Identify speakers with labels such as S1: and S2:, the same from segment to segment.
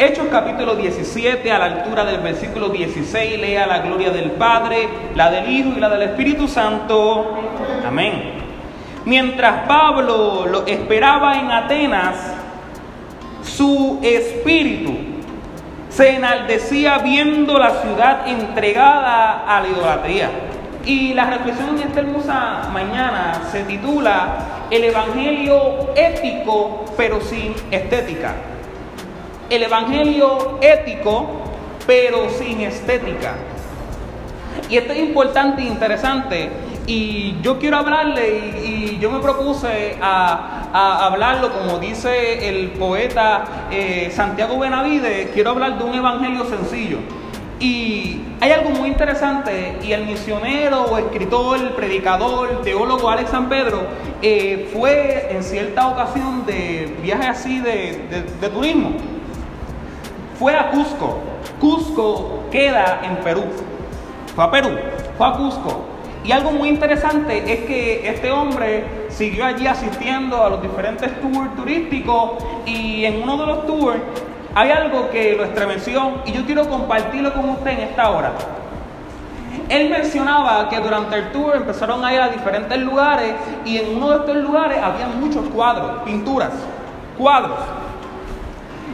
S1: Hechos capítulo 17, a la altura del versículo 16, lea la gloria del Padre, la del Hijo y la del Espíritu Santo. Amén. Mientras Pablo lo esperaba en Atenas, su espíritu se enaldecía viendo la ciudad entregada a la idolatría. Y la reflexión en esta hermosa mañana se titula El Evangelio ético pero sin estética. El Evangelio ético pero sin estética. Y esto es importante e interesante. Y yo quiero hablarle y, yo me propuse a, hablarlo, como dice el poeta eh, Santiago Benavide, quiero hablar de un evangelio sencillo. Y hay algo muy interesante y el misionero escritor, predicador, teólogo Alex San Pedro eh, fue en cierta ocasión de viaje así de turismo. Fue a Cusco. Cusco queda en Perú. Fue a Perú, fue a Cusco. Y algo muy interesante es que este hombre siguió allí asistiendo a los diferentes tours turísticos y en uno de los tours hay algo que lo estremeció y yo quiero compartirlo con usted en esta hora. Él mencionaba que durante el tour empezaron a ir a diferentes lugares y en uno de estos lugares había muchos cuadros, pinturas, cuadros.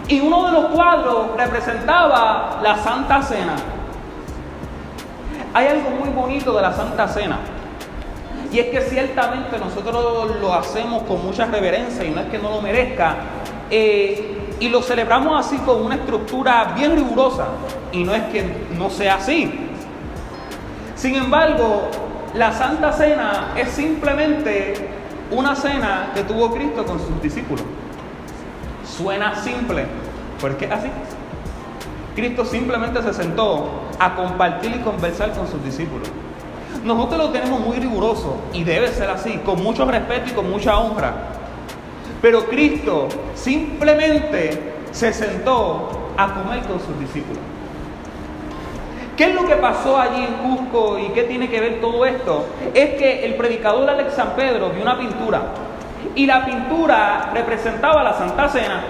S1: Y uno de los cuadros representaba la Santa Cena. Hay algo muy bonito de la Santa Cena. Y es que ciertamente nosotros lo hacemos con mucha reverencia y no es que no lo merezca. Eh, y lo celebramos así con una estructura bien rigurosa. Y no es que no sea así. Sin embargo, la Santa Cena es simplemente una cena que tuvo Cristo con sus discípulos. Suena simple, pero es que así. Cristo simplemente se sentó a compartir y conversar con sus discípulos. Nosotros lo tenemos muy riguroso y debe ser así, con mucho respeto y con mucha honra. Pero Cristo simplemente se sentó a comer con sus discípulos. ¿Qué es lo que pasó allí en Cusco y qué tiene que ver todo esto? Es que el predicador Alex San Pedro vio una pintura y la pintura representaba la Santa Cena.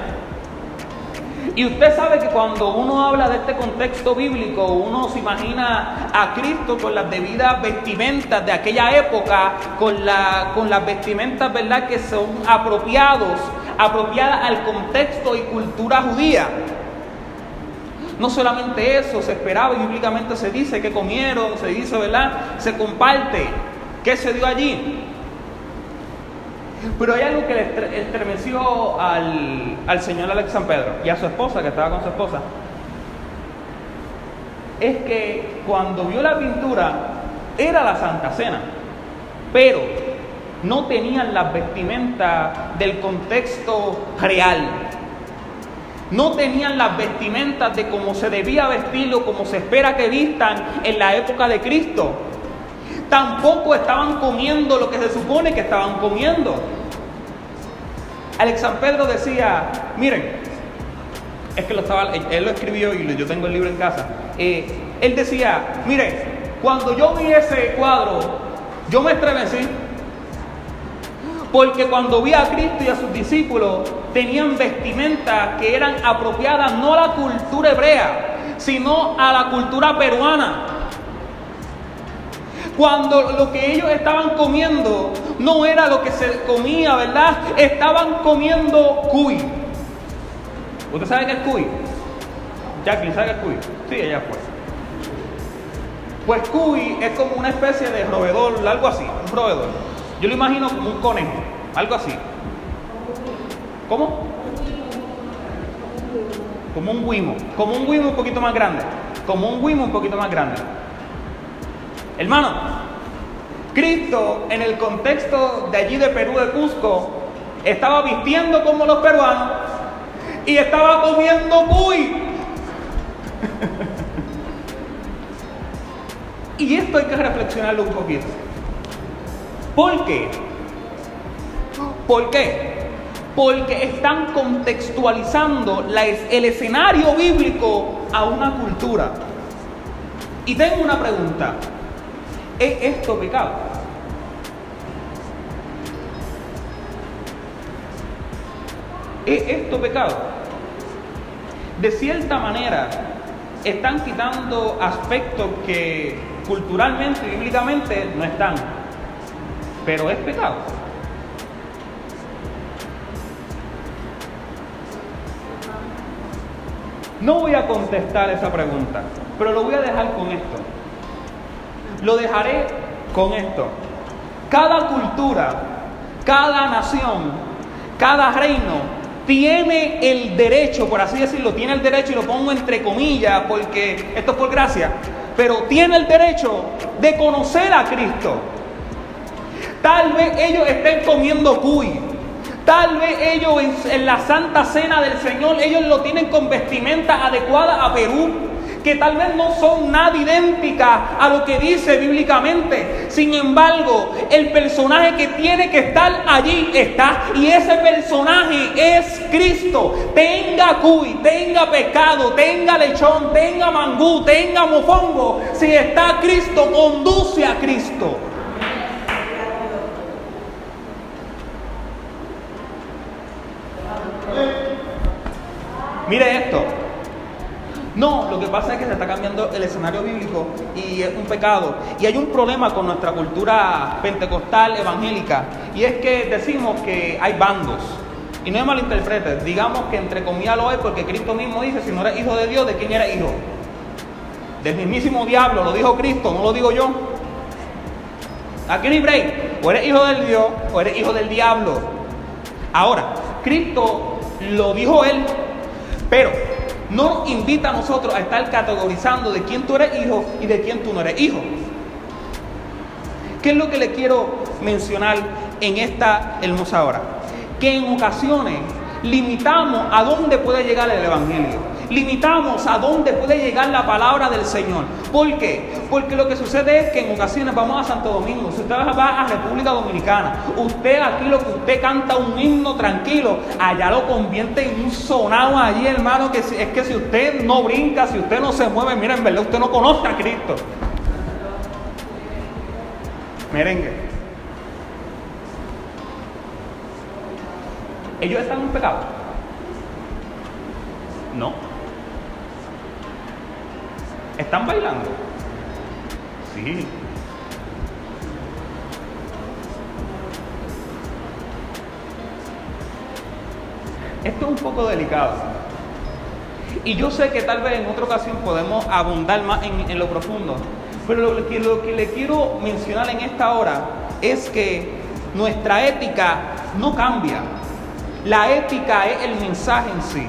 S1: Y usted sabe que cuando uno habla de este contexto bíblico, uno se imagina a Cristo con las debidas vestimentas de aquella época, con, la, las vestimentas, ¿verdad?, que son apropiados, apropiadas al contexto y cultura judía. No solamente eso, se esperaba y bíblicamente se dice que comieron, se dice, ¿verdad? Se comparte. ¿Qué se dio allí? Pero hay algo que le estremeció al, señor Alex San Pedro y a su esposa, que estaba con su esposa. Es que cuando vio la pintura, era la Santa Cena, pero no tenían las vestimentas del contexto real. No tenían las vestimentas de cómo se debía vestir o como se espera que vistan en la época de Cristo tampoco estaban comiendo lo que se supone que estaban comiendo. Alex San Pedro decía, miren, es que lo estaba, él lo escribió y yo tengo el libro en casa. Eh, él decía, miren, cuando yo vi ese cuadro, yo me estremecí. Porque cuando vi a Cristo y a sus discípulos, tenían vestimentas que eran apropiadas no a la cultura hebrea, sino a la cultura peruana. Cuando lo que ellos estaban comiendo no era lo que se comía, ¿verdad? Estaban comiendo cuy. ¿Usted sabe qué es cuy? Jacqueline, ¿sabe qué es cuy? Sí, ella fue. Pues cuy es como una especie de roedor, algo así, un roedor. Yo lo imagino como un conejo, algo así. ¿Cómo? Como un guimo, como un guimo un poquito más grande, como un guimo un poquito más grande. Hermano, Cristo en el contexto de allí de Perú, de Cusco, estaba vistiendo como los peruanos y estaba comiendo cuy. y esto hay que reflexionarlo un poquito. ¿Por qué? ¿Por qué? Porque están contextualizando el escenario bíblico a una cultura. Y tengo una pregunta. ¿Es esto pecado? ¿Es esto pecado? de cierta manera están quitando aspectos que culturalmente y bíblicamente no están. Pero es pecado. No voy a contestar esa pregunta, pero lo voy a dejar con esto. Lo dejaré con esto. Cada cultura, cada nación, cada reino tiene el derecho, por así decirlo, tiene el derecho, y lo pongo entre comillas, porque esto es por gracia, pero tiene el derecho de conocer a Cristo. Tal vez ellos estén comiendo cuy, tal vez ellos en, en la santa cena del Señor, ellos lo tienen con vestimenta adecuada a Perú, que tal vez no son nada idénticas a lo que dice bíblicamente. Sin embargo, el personaje que tiene que estar allí está. Y ese personaje es Cristo. Tenga cuy, tenga pescado, tenga lechón, tenga mangú, tenga mofongo. Si está Cristo, conduce a Cristo. Mire. No, lo que pasa es que se está cambiando el escenario bíblico y es un pecado. Y hay un problema con nuestra cultura pentecostal evangélica y es que decimos que hay bandos. Y no me malinterpretes, digamos que entre comillas lo es porque Cristo mismo dice, si no eres hijo de Dios, ¿de quién eres hijo? Del mismísimo diablo, lo dijo Cristo, no lo digo yo. Aquí no hay break, o eres hijo del Dios o eres hijo del diablo. Ahora, Cristo lo dijo él, pero no invita a nosotros a estar categorizando de quién tú eres hijo y de quién tú no eres hijo. ¿Qué es lo que le quiero mencionar en esta hermosa hora? Que en ocasiones limitamos a dónde puede llegar el Evangelio limitamos a dónde puede llegar la palabra del Señor. ¿Por qué? Porque lo que sucede es que en ocasiones vamos a Santo Domingo, si usted va a República Dominicana, usted aquí lo que usted canta un himno tranquilo, allá lo convierte en un sonado allí, hermano, que es que si usted no brinca, si usted no se mueve, mira, en verdad usted no conoce a Cristo. Merengue. Ellos están en un pecado. No. ¿Están bailando? Sí. Esto es un poco delicado. Y yo sé que tal vez en otra ocasión podemos abundar más en, lo profundo. Pero lo que, lo que le quiero mencionar en esta hora es que nuestra ética no cambia. La ética es el mensaje en sí,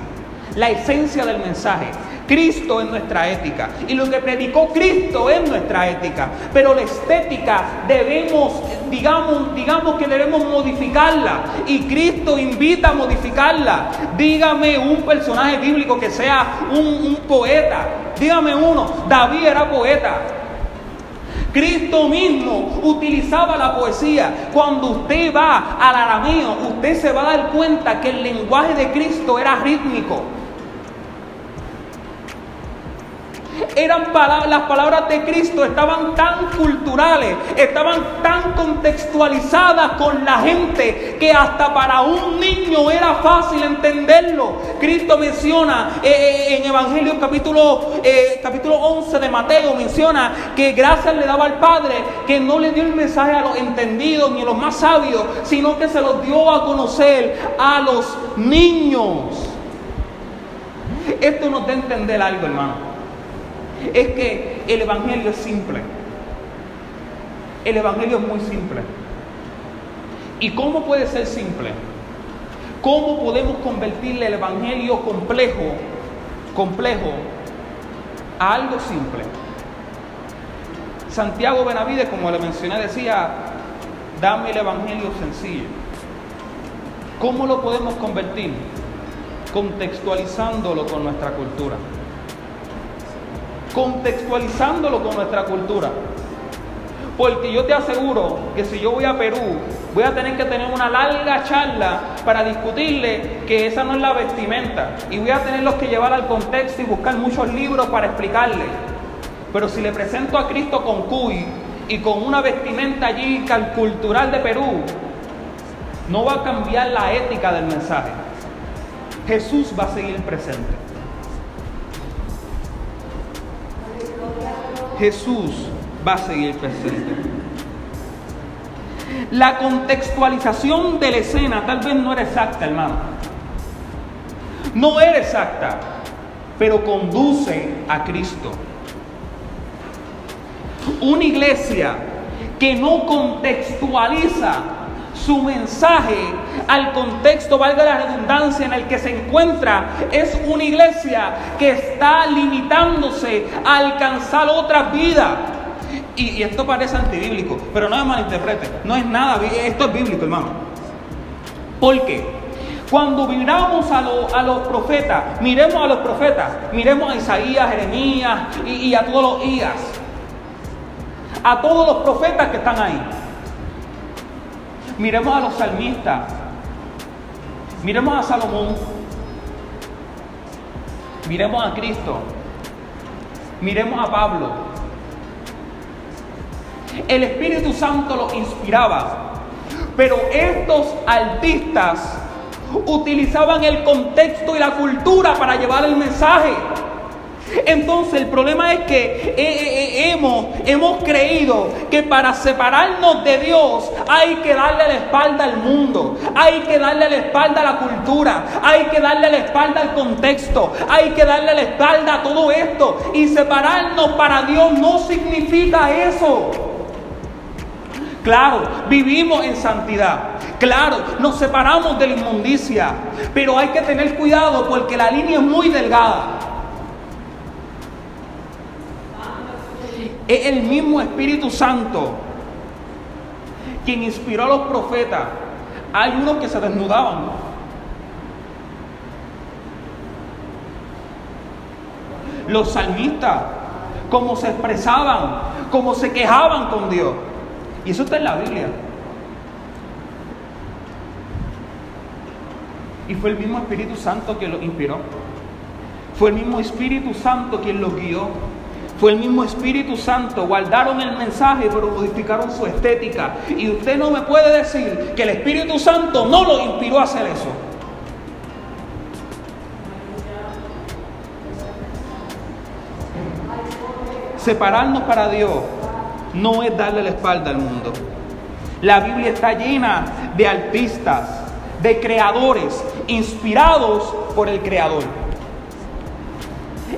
S1: la esencia del mensaje. Cristo es nuestra ética. Y lo que predicó Cristo es nuestra ética. Pero la estética debemos, digamos, digamos que debemos modificarla. Y Cristo invita a modificarla. Dígame un personaje bíblico que sea un, un poeta. Dígame uno. David era poeta. Cristo mismo utilizaba la poesía. Cuando usted va al arameo, usted se va a dar cuenta que el lenguaje de Cristo era rítmico. Eran las palabras de Cristo estaban tan culturales, estaban tan contextualizadas con la gente que hasta para un niño era fácil entenderlo. Cristo menciona eh, eh, en Evangelio capítulo, eh, capítulo 11 de Mateo, menciona que gracias le daba al Padre que no le dio el mensaje a los entendidos ni a los más sabios, sino que se los dio a conocer a los niños. Esto nos da a entender algo, hermano es que el Evangelio es simple. El Evangelio es muy simple. ¿Y cómo puede ser simple? ¿Cómo podemos convertirle el Evangelio complejo, complejo, a algo simple? Santiago Benavides, como le mencioné, decía, dame el Evangelio sencillo. ¿Cómo lo podemos convertir? Contextualizándolo con nuestra cultura contextualizándolo con nuestra cultura. Porque yo te aseguro que si yo voy a Perú, voy a tener que tener una larga charla para discutirle que esa no es la vestimenta. Y voy a tenerlos que llevar al contexto y buscar muchos libros para explicarle. Pero si le presento a Cristo con cuy y con una vestimenta allí cultural de Perú, no va a cambiar la ética del mensaje. Jesús va a seguir presente. Jesús va a seguir presente. La contextualización de la escena tal vez no era exacta, hermano. No era exacta, pero conduce a Cristo. Una iglesia que no contextualiza su mensaje al contexto, valga la redundancia, en el que se encuentra, es una iglesia que está limitándose a alcanzar otras vidas. Y, esto parece antibíblico, pero no me malinterprete, no es nada, esto es bíblico, hermano. ¿Por qué? Cuando miramos a, a, los profetas, miremos a los profetas, miremos a Isaías, Jeremías y, a todos los Ías, a todos los profetas que están ahí. Miremos a los salmistas, miremos a Salomón, miremos a Cristo, miremos a Pablo. El Espíritu Santo los inspiraba, pero estos artistas utilizaban el contexto y la cultura para llevar el mensaje. Entonces el problema es que eh, eh, eh, hemos, hemos creído que para separarnos de Dios hay que darle la espalda al mundo, hay que darle la espalda a la cultura, hay que darle la espalda al contexto, hay que darle la espalda a todo esto. Y separarnos para Dios no significa eso. Claro, vivimos en santidad. Claro, nos separamos de la inmundicia. Pero hay que tener cuidado porque la línea es muy delgada. Es el mismo Espíritu Santo quien inspiró a los profetas. Hay unos que se desnudaban. Los salmistas, cómo se expresaban, cómo se quejaban con Dios. Y eso está en la Biblia. Y fue el mismo Espíritu Santo quien los inspiró. Fue el mismo Espíritu Santo quien los guió. Fue el mismo Espíritu Santo. Guardaron el mensaje, pero modificaron su estética. Y usted no me puede decir que el Espíritu Santo no lo inspiró a hacer eso. Separarnos para Dios no es darle la espalda al mundo. La Biblia está llena de artistas, de creadores, inspirados por el Creador.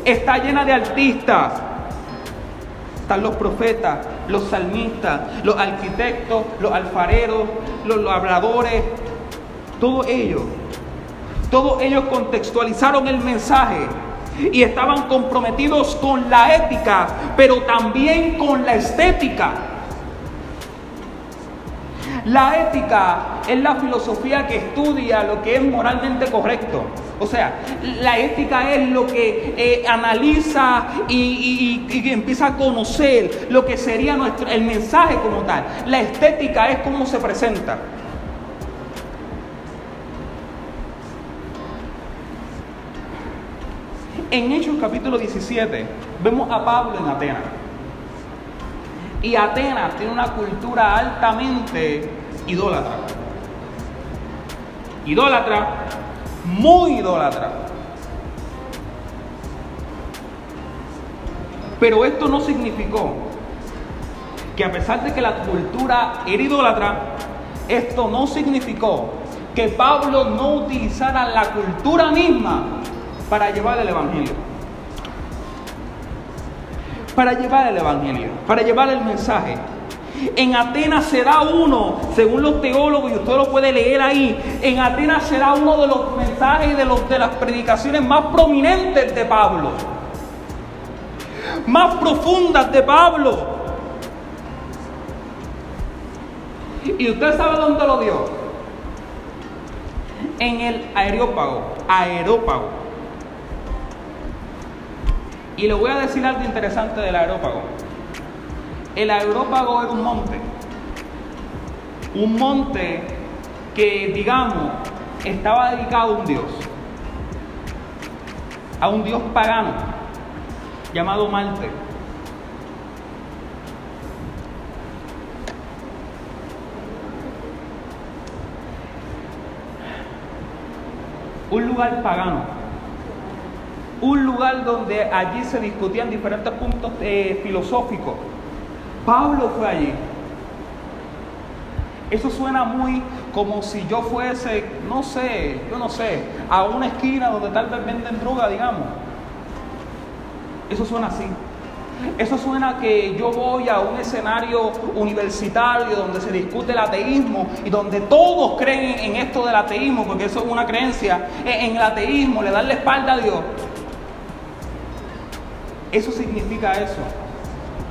S1: Está llena de artistas. Están los profetas, los salmistas, los arquitectos, los alfareros, los labradores, todos ellos. Todos ellos contextualizaron el mensaje y estaban comprometidos con la ética, pero también con la estética. La ética es la filosofía que estudia lo que es moralmente correcto. O sea, la ética es lo que eh, analiza y, y, empieza a conocer lo que sería nuestro, el mensaje como tal. La estética es cómo se presenta. En Hechos capítulo 17 vemos a Pablo en Atenas. Y Atenas tiene una cultura altamente idólatra. Idólatra, muy idólatra. Pero esto no significó que a pesar de que la cultura era idólatra, esto no significó que Pablo no utilizara la cultura misma para llevar el Evangelio. Para llevar el Evangelio, para llevar el mensaje. En Atenas será uno, según los teólogos, y usted lo puede leer ahí, en Atenas será uno de los mensajes de, los, de las predicaciones más prominentes de Pablo, más profundas de Pablo. ¿Y usted sabe dónde lo dio? En el aerópago, aerópago. Y le voy a decir algo interesante del aerópago. El aerópago es un monte. Un monte que, digamos, estaba dedicado a un dios. A un dios pagano llamado Marte. Un lugar pagano un lugar donde allí se discutían diferentes puntos eh, filosóficos. Pablo fue allí. Eso suena muy como si yo fuese, no sé, yo no sé, a una esquina donde tal vez venden droga, digamos. Eso suena así. Eso suena que yo voy a un escenario universitario donde se discute el ateísmo y donde todos creen en esto del ateísmo, porque eso es una creencia en el ateísmo, le dan la espalda a Dios. Eso significa eso.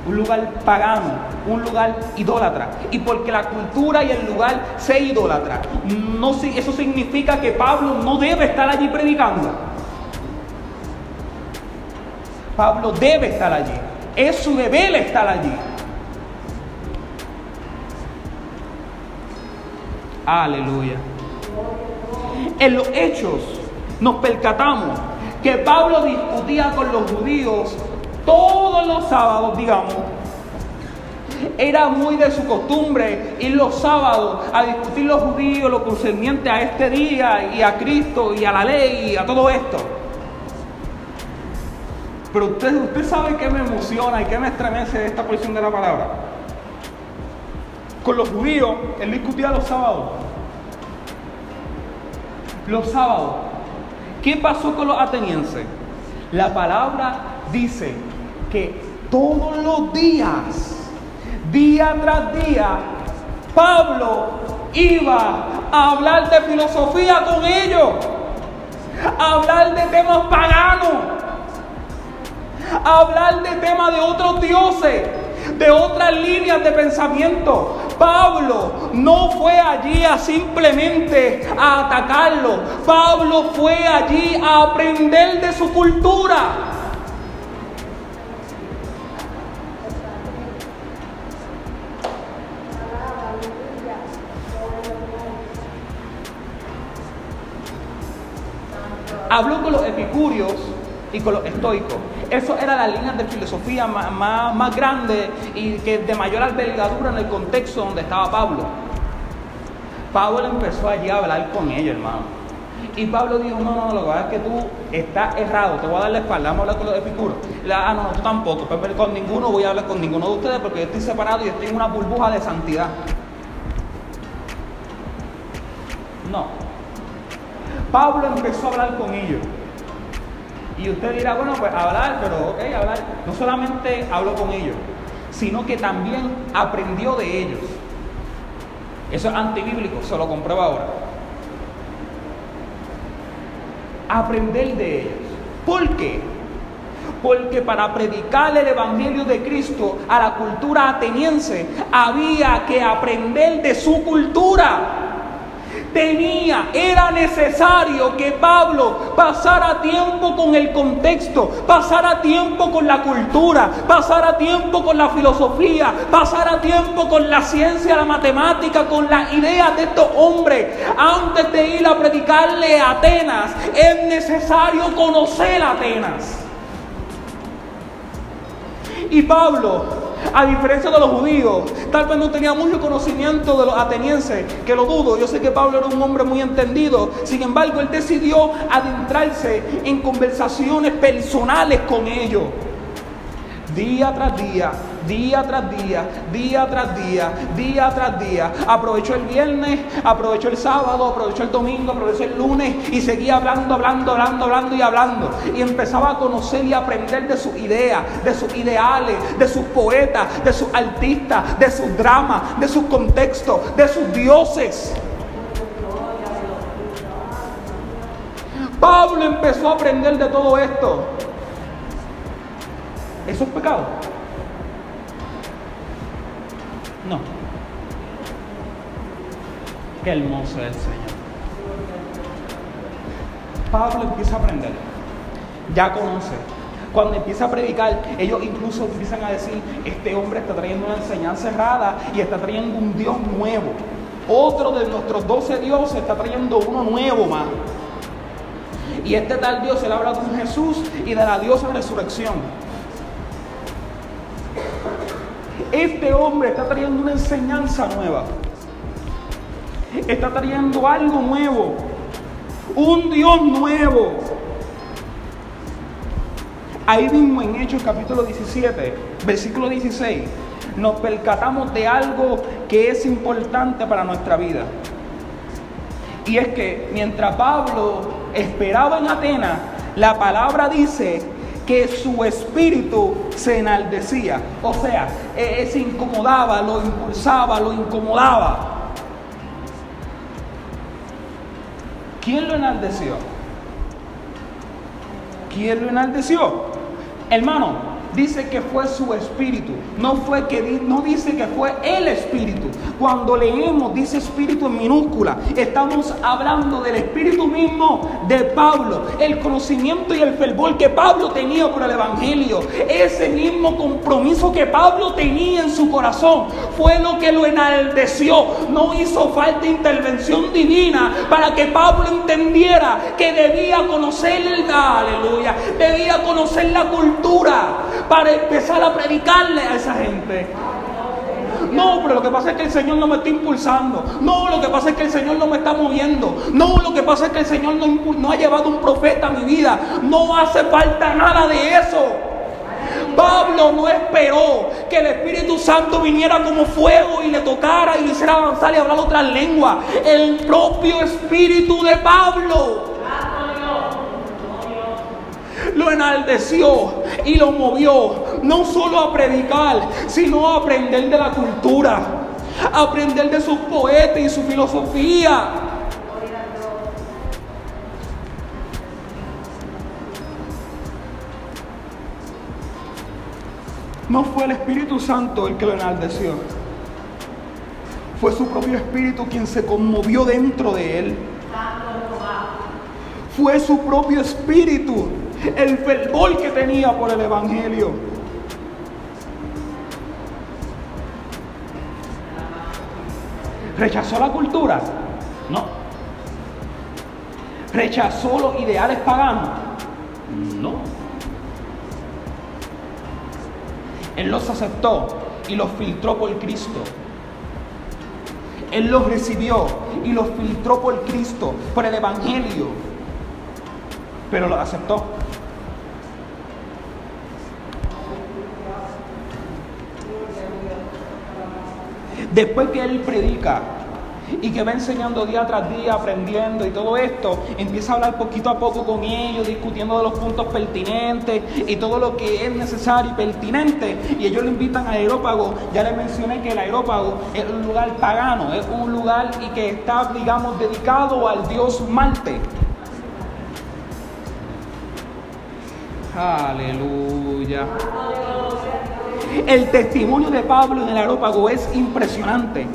S1: Un lugar pagano, un lugar idólatra. Y porque la cultura y el lugar se idolatra, no, eso significa que Pablo no debe estar allí predicando. Pablo debe estar allí. Es su deber estar allí. Aleluya. En los hechos nos percatamos que Pablo discutía con los judíos todos los sábados, digamos. Era muy de su costumbre ir los sábados a discutir los judíos lo concerniente a este día y a Cristo y a la ley y a todo esto. Pero usted, usted sabe qué me emociona y qué me estremece esta porción de la palabra. Con los judíos, él discutía los sábados. Los sábados. ¿Qué pasó con los atenienses? La palabra dice que todos los días, día tras día, Pablo iba a hablar de filosofía con ellos, a hablar de temas paganos hablar de temas de otros dioses, de otras líneas de pensamiento. Pablo no fue allí a simplemente a atacarlo. Pablo fue allí a aprender de su cultura. Habló con los epicúreos y con los estoicos. Eso era la línea de filosofía más, más, grande y que de mayor albergadura en el contexto donde estaba Pablo. Pablo empezó allí a hablar con ellos, hermano. Y Pablo dijo, no, no, lo que pasa es que tú estás errado, te voy a dar la espalda, vamos a hablar con los epicuros. ah, no, no, tú tampoco, pero con ninguno voy a hablar con ninguno de ustedes porque yo estoy separado y estoy en una burbuja de santidad. No. Pablo empezó a hablar con ellos. Y usted dirá, bueno, pues hablar, pero ok, hablar. No solamente habló con ellos, sino que también aprendió de ellos. Eso es antibíblico, se lo comprueba ahora. Aprender de ellos. ¿Por qué? Porque para predicar el Evangelio de Cristo a la cultura ateniense había que aprender de su cultura tenía, era necesario que Pablo pasara tiempo con el contexto, pasara tiempo con la cultura, pasara tiempo con la filosofía, pasara tiempo con la ciencia, la matemática, con las ideas de estos hombres. Antes de ir a predicarle a Atenas, es necesario conocer Atenas. Y Pablo a diferencia de los judíos, tal vez no tenía mucho conocimiento de los atenienses, que lo dudo. Yo sé que Pablo era un hombre muy entendido. Sin embargo, él decidió adentrarse en conversaciones personales con ellos. Día tras día, día tras día, día tras día, día tras día. Aprovechó el viernes, aprovechó el sábado, aprovechó el domingo, aprovechó el lunes y seguía hablando, hablando, hablando, hablando y hablando. Y empezaba a conocer y aprender de sus ideas, de sus ideales, de sus poetas, de sus artistas, de sus dramas, de sus contextos, de sus dioses. Pablo empezó a aprender de todo esto. ¿Eso es pecado? No. Qué hermoso es el Señor. Pablo empieza a aprender. Ya conoce. Cuando empieza a predicar, ellos incluso empiezan a decir, este hombre está trayendo una enseñanza errada y está trayendo un Dios nuevo. Otro de nuestros doce dioses está trayendo uno nuevo más. Y este tal Dios, él habla con Jesús y de la diosa resurrección. Este hombre está trayendo una enseñanza nueva. Está trayendo algo nuevo. Un Dios nuevo. Ahí mismo en Hechos capítulo 17, versículo 16, nos percatamos de algo que es importante para nuestra vida. Y es que mientras Pablo esperaba en Atenas, la palabra dice que su espíritu se enaldecía. O sea, e, e, se incomodaba, lo impulsaba, lo incomodaba. ¿Quién lo enaldeció? ¿Quién lo enaldeció? Hermano, dice que fue su espíritu, no fue que no dice que fue el espíritu. Cuando leemos dice espíritu en minúscula, estamos hablando del espíritu mismo de Pablo, el conocimiento y el fervor que Pablo tenía por el evangelio, ese mismo compromiso que Pablo tenía en su corazón, fue lo que lo enalteció. No hizo falta intervención divina para que Pablo entendiera que debía conocer el aleluya, debía conocer la cultura para empezar a predicarle a esa gente. No, pero lo que pasa es que el Señor no me está impulsando. No, lo que pasa es que el Señor no me está moviendo. No, lo que pasa es que el Señor no, ha llevado un profeta a mi vida. No hace falta nada de eso. Pablo no esperó que el Espíritu Santo viniera como fuego y le tocara y le hiciera avanzar y hablar otra lengua. El propio Espíritu de Pablo lo enaldeció y lo movió, no solo a predicar, sino a aprender de la cultura, a aprender de sus poetas y su filosofía. No fue el Espíritu Santo el que lo enaldeció. Fue su propio Espíritu quien se conmovió dentro de él. Fue su propio Espíritu el fervor que tenía por el Evangelio. ¿Rechazó la cultura? No. ¿Rechazó los ideales paganos? No. Él los aceptó y los filtró por Cristo. Él los recibió y los filtró por Cristo, por el Evangelio. Pero los aceptó. Después que él predica y que va enseñando día tras día, aprendiendo y todo esto, empieza a hablar poquito a poco con ellos, discutiendo de los puntos pertinentes y todo lo que es necesario y pertinente. Y ellos lo invitan al aerópago. Ya les mencioné que el aerópago es un lugar pagano, es un lugar y que está, digamos, dedicado al dios Marte. Aleluya. El testimonio de Pablo en el aerópago es impresionante.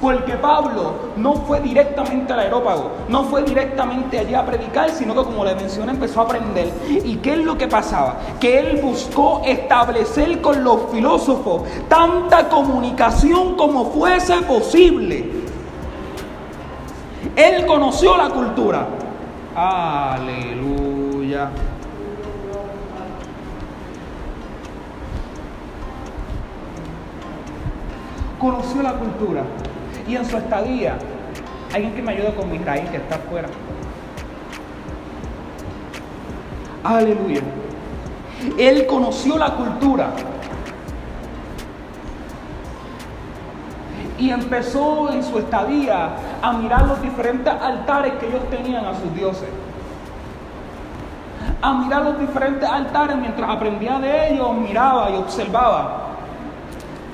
S1: Porque Pablo no fue directamente al aerópago, no fue directamente allí a predicar, sino que como le mencioné empezó a aprender. ¿Y qué es lo que pasaba? Que él buscó establecer con los filósofos tanta comunicación como fuese posible. Él conoció la cultura. Aleluya. Conoció la cultura y en su estadía, alguien que me ayude con mi raíz que está afuera. Aleluya. Él conoció la cultura y empezó en su estadía a mirar los diferentes altares que ellos tenían a sus dioses. A mirar los diferentes altares mientras aprendía de ellos, miraba y observaba.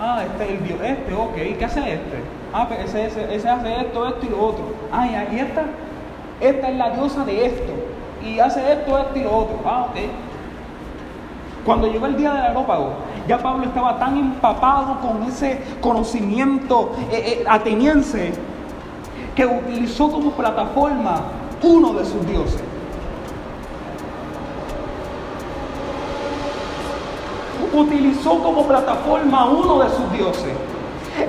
S1: Ah, este es el Dios, este, ok, ¿qué hace este? Ah, pues ese, ese, hace esto, esto y lo otro. Ah, y esta, esta es la diosa de esto. Y hace esto, esto y lo otro. Ah, ok. Cuando llegó el día del aerópago, ya Pablo estaba tan empapado con ese conocimiento eh, eh, ateniense que utilizó como plataforma uno de sus dioses. Utilizó como plataforma uno de sus dioses.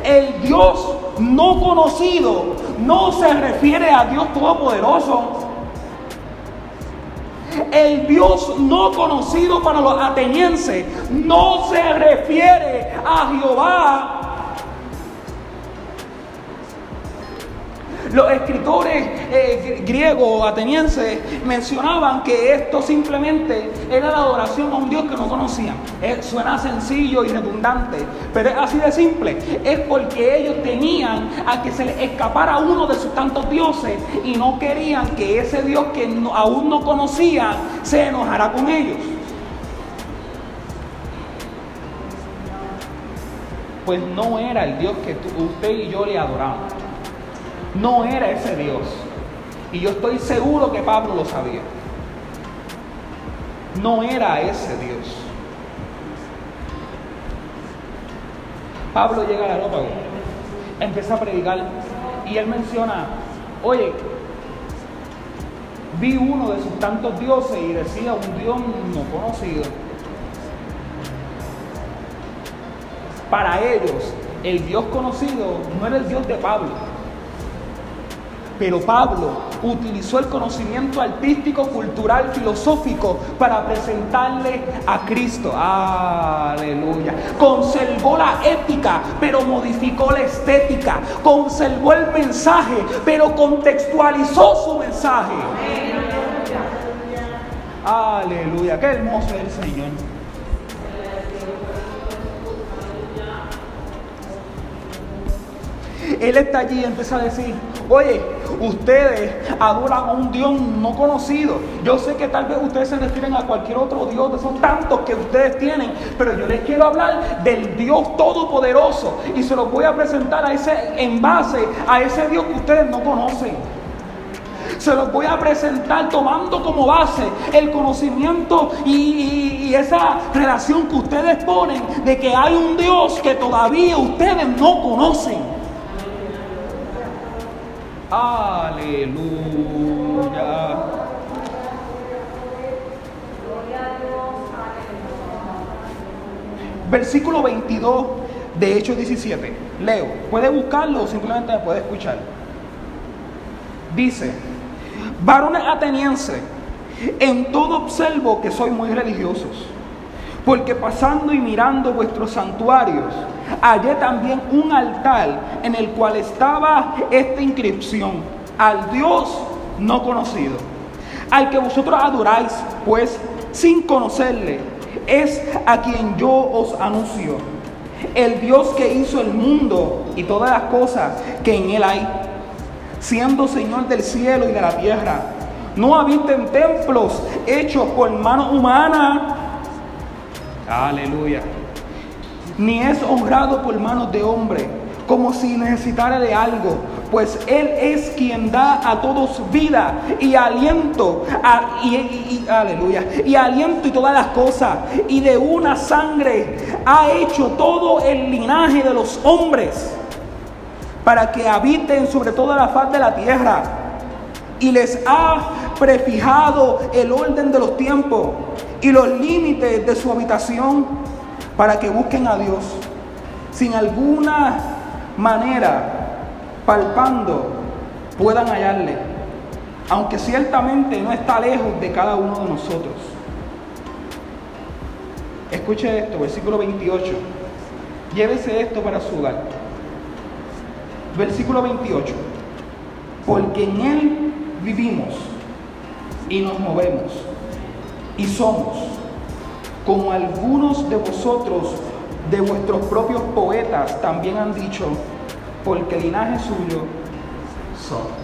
S1: El Dios no conocido no se refiere a Dios Todopoderoso. El Dios no conocido para los atenienses no se refiere a Jehová. Los escritores eh, griegos atenienses mencionaban que esto simplemente era la adoración a un Dios que no conocían. Eh, suena sencillo y redundante, pero es así de simple. Es porque ellos tenían a que se les escapara uno de sus tantos dioses y no querían que ese Dios que aún no conocían se enojara con ellos. Pues no era el Dios que usted y yo le adoramos. No era ese Dios. Y yo estoy seguro que Pablo lo sabía. No era ese Dios. Pablo llega al Areópago, empieza a predicar y él menciona, oye, vi uno de sus tantos dioses y decía un Dios no conocido. Para ellos, el Dios conocido no era el Dios de Pablo. Pero Pablo utilizó el conocimiento artístico, cultural, filosófico para presentarle a Cristo. Aleluya. Conservó la ética, pero modificó la estética. Conservó el mensaje, pero contextualizó su mensaje. Aleluya. Qué hermoso es el Señor. Él está allí y empieza a decir, oye, ustedes adoran a un Dios no conocido. Yo sé que tal vez ustedes se refieren a cualquier otro Dios de esos tantos que ustedes tienen, pero yo les quiero hablar del Dios todopoderoso y se los voy a presentar a ese en base a ese Dios que ustedes no conocen. Se los voy a presentar tomando como base el conocimiento y, y, esa relación que ustedes ponen de que hay un Dios que todavía ustedes no conocen. Aleluya. Versículo 22 de Hechos 17. Leo. Puede buscarlo o simplemente me puede escuchar. Dice, varones atenienses, en todo observo que soy muy religiosos, porque pasando y mirando vuestros santuarios, hallé también un altar en el cual estaba esta inscripción, al Dios no conocido, al que vosotros adoráis, pues sin conocerle, es a quien yo os anuncio, el Dios que hizo el mundo y todas las cosas que en él hay, siendo Señor del cielo y de la tierra. No habiten templos hechos por mano humana. Aleluya ni es honrado por manos de hombre, como si necesitara de algo, pues Él es quien da a todos vida y aliento, y, aleluya, y aliento y todas las cosas, y de una sangre ha hecho todo el linaje de los hombres, para que habiten sobre toda la faz de la tierra, y les ha prefijado el orden de los tiempos y los límites de su habitación para que busquen a Dios sin alguna manera, palpando, puedan hallarle, aunque ciertamente no está lejos de cada uno de nosotros. Escuche esto, versículo 28. Llévese esto para su hogar. Versículo 28. Porque en Él vivimos y nos movemos y somos como algunos de vosotros, de vuestros propios poetas, también han dicho, porque linaje suyo son.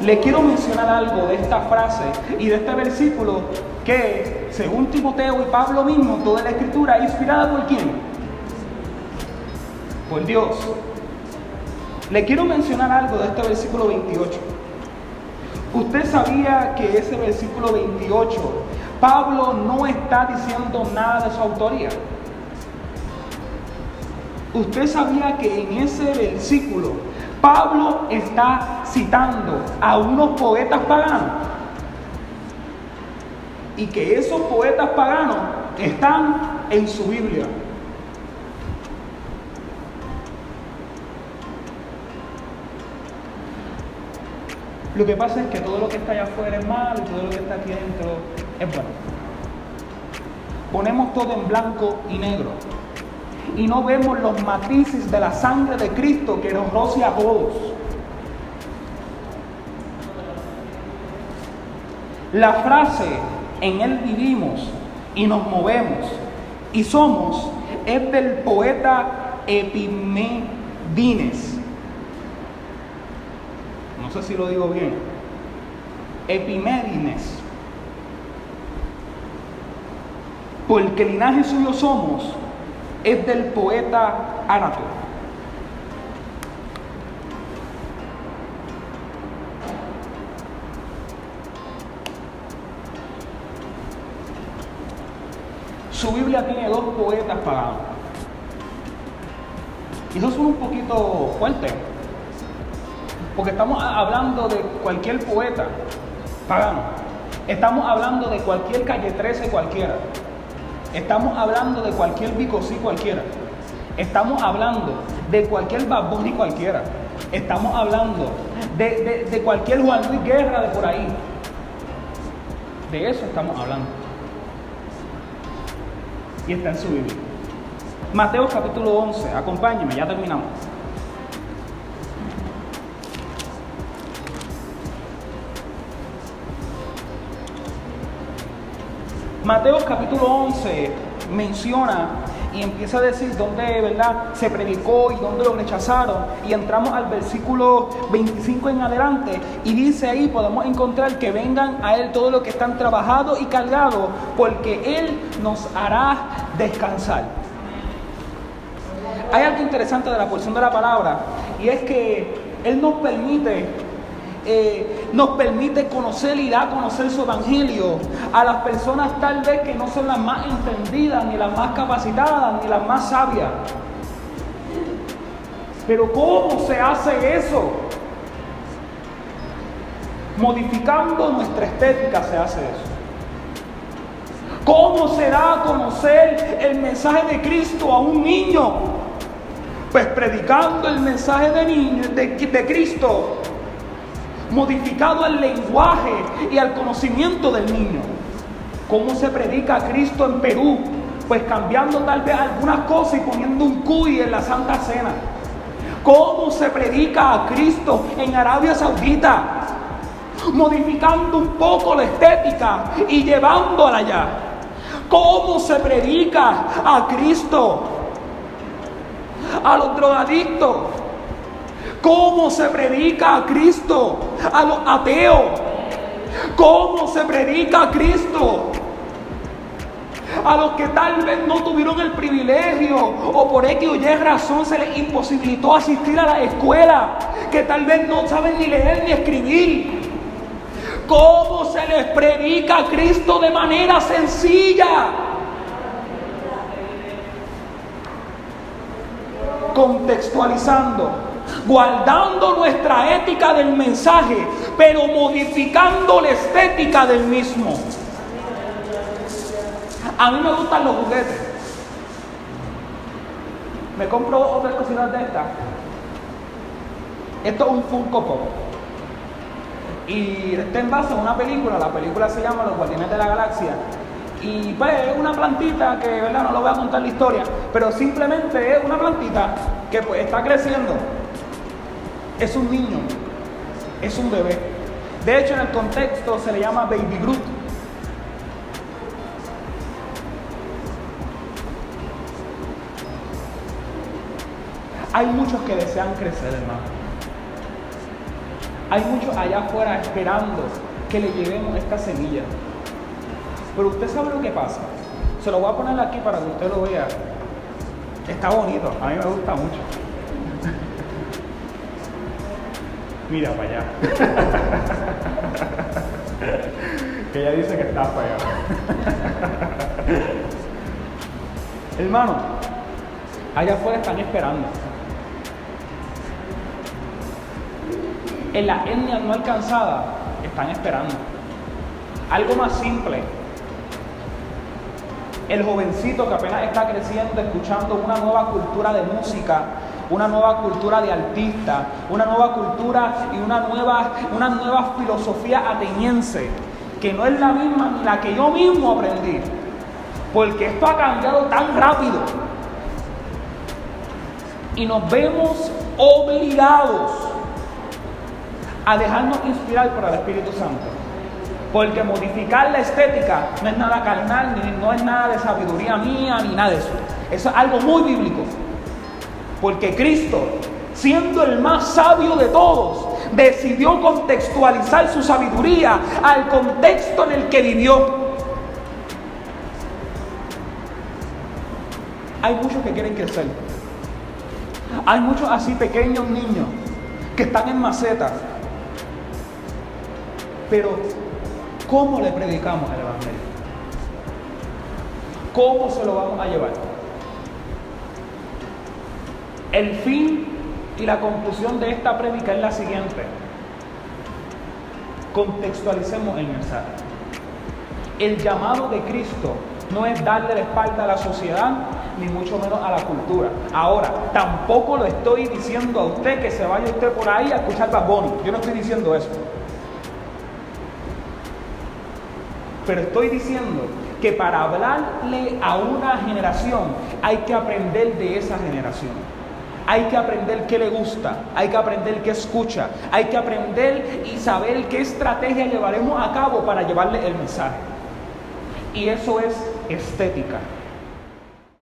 S1: Le quiero mencionar algo de esta frase y de este versículo que, según Timoteo y Pablo mismo, toda la escritura es inspirada por quién? Por Dios. Le quiero mencionar algo de este versículo 28. Usted sabía que ese versículo 28 Pablo no está diciendo nada de su autoría. Usted sabía que en ese versículo Pablo está citando a unos poetas paganos y que esos poetas paganos están en su Biblia. Lo que pasa es que todo lo que está allá afuera es malo y todo lo que está aquí dentro es. Ponemos todo en blanco y negro y no vemos los matices de la sangre de Cristo que nos roce a todos. La frase en Él vivimos y nos movemos y somos es del poeta Epimedines. No sé si lo digo bien. Epimedines Porque el linaje suyo somos es del poeta Árato. Su Biblia tiene dos poetas paganos. Y eso suena un poquito fuerte. Porque estamos hablando de cualquier poeta pagano. Estamos hablando de cualquier calle 13 cualquiera. Estamos hablando de cualquier bicosí cualquiera. Estamos hablando de cualquier baboni cualquiera. Estamos hablando de, de, cualquier Juan Luis Guerra de por ahí. De eso estamos hablando y está en su Biblia. Mateo capítulo 11, acompáñeme, ya terminamos. Mateo capítulo 11 menciona y empieza a decir dónde ¿verdad? se predicó y dónde lo rechazaron. Y entramos al versículo 25 en adelante y dice ahí, podemos encontrar que vengan a Él todos los que están trabajados y cargados, porque Él nos hará descansar. Hay algo interesante de la porción de la palabra y es que Él nos permite eh, nos permite conocer y da a conocer su evangelio a las personas tal vez que no son las más entendidas, ni las más capacitadas, ni las más sabias. Pero ¿cómo se hace eso? Modificando nuestra estética se hace eso. ¿Cómo se da a conocer el mensaje de Cristo a un niño? Pues predicando el mensaje de, niño, de Cristo modificado al lenguaje y al conocimiento del niño. ¿Cómo se predica a Cristo en Perú? Pues cambiando tal vez algunas cosas y poniendo un cuy en la Santa Cena. ¿Cómo se predica a Cristo en Arabia Saudita? Modificando un poco la estética y llevándola allá. ¿Cómo se predica a Cristo? A los drogadictos ¿Cómo se predica a Cristo a los ateos? ¿Cómo se predica a Cristo? A los que tal vez no tuvieron el privilegio o por X o Y razón se les imposibilitó asistir a la escuela, que tal vez no saben ni leer ni escribir. ¿Cómo se les predica a Cristo de manera sencilla? Contextualizando guardando nuestra ética del mensaje, pero modificando la estética del mismo. A mí me gustan los juguetes. Me compro otras cositas de estas. Esto es un Funko Pop. Y está en base a una película. La película se llama Los Guardianes de la Galaxia. Y pues es una plantita que, ¿verdad? No lo voy a contar la historia, pero simplemente es una plantita que pues está creciendo es un niño, es un bebé. De hecho, en el contexto se le llama Baby Groot. Hay muchos que desean crecer, hermano. Hay muchos allá afuera esperando que le llevemos esta semilla. Pero usted sabe lo que pasa. Se lo voy a poner aquí para que usted lo vea. Está bonito, a mí me gusta mucho. Mira para allá. que ella dice que está para allá. Hermano, allá afuera están esperando. En la etnia no alcanzada están esperando. Algo más simple. El jovencito que apenas está creciendo, escuchando una nueva cultura de música, una nueva cultura de artista, una nueva cultura y una nueva, una nueva filosofía ateniense, que no es la misma ni la que yo mismo aprendí, porque esto ha cambiado tan rápido. Y nos vemos obligados a dejarnos inspirar por el Espíritu Santo. Porque modificar la estética no es nada carnal, ni no es nada de sabiduría mía, ni nada de eso. Eso es algo muy bíblico. Porque Cristo, siendo el más sabio de todos, decidió contextualizar su sabiduría al contexto en el que vivió. Hay muchos que quieren crecer. Hay muchos así pequeños niños que están en macetas. Pero, ¿cómo le predicamos el Evangelio? ¿Cómo se lo vamos a llevar? El fin y la conclusión de esta prédica es la siguiente. Contextualicemos el mensaje. El llamado de Cristo no es darle la espalda a la sociedad, ni mucho menos a la cultura. Ahora, tampoco lo estoy diciendo a usted que se vaya usted por ahí a escuchar Bad Yo no estoy diciendo eso. Pero estoy diciendo que para hablarle a una generación hay que aprender de esa generación. Hay que aprender qué le gusta, hay que aprender qué escucha, hay que aprender y saber qué estrategia llevaremos a cabo para llevarle el mensaje. Y eso es estética.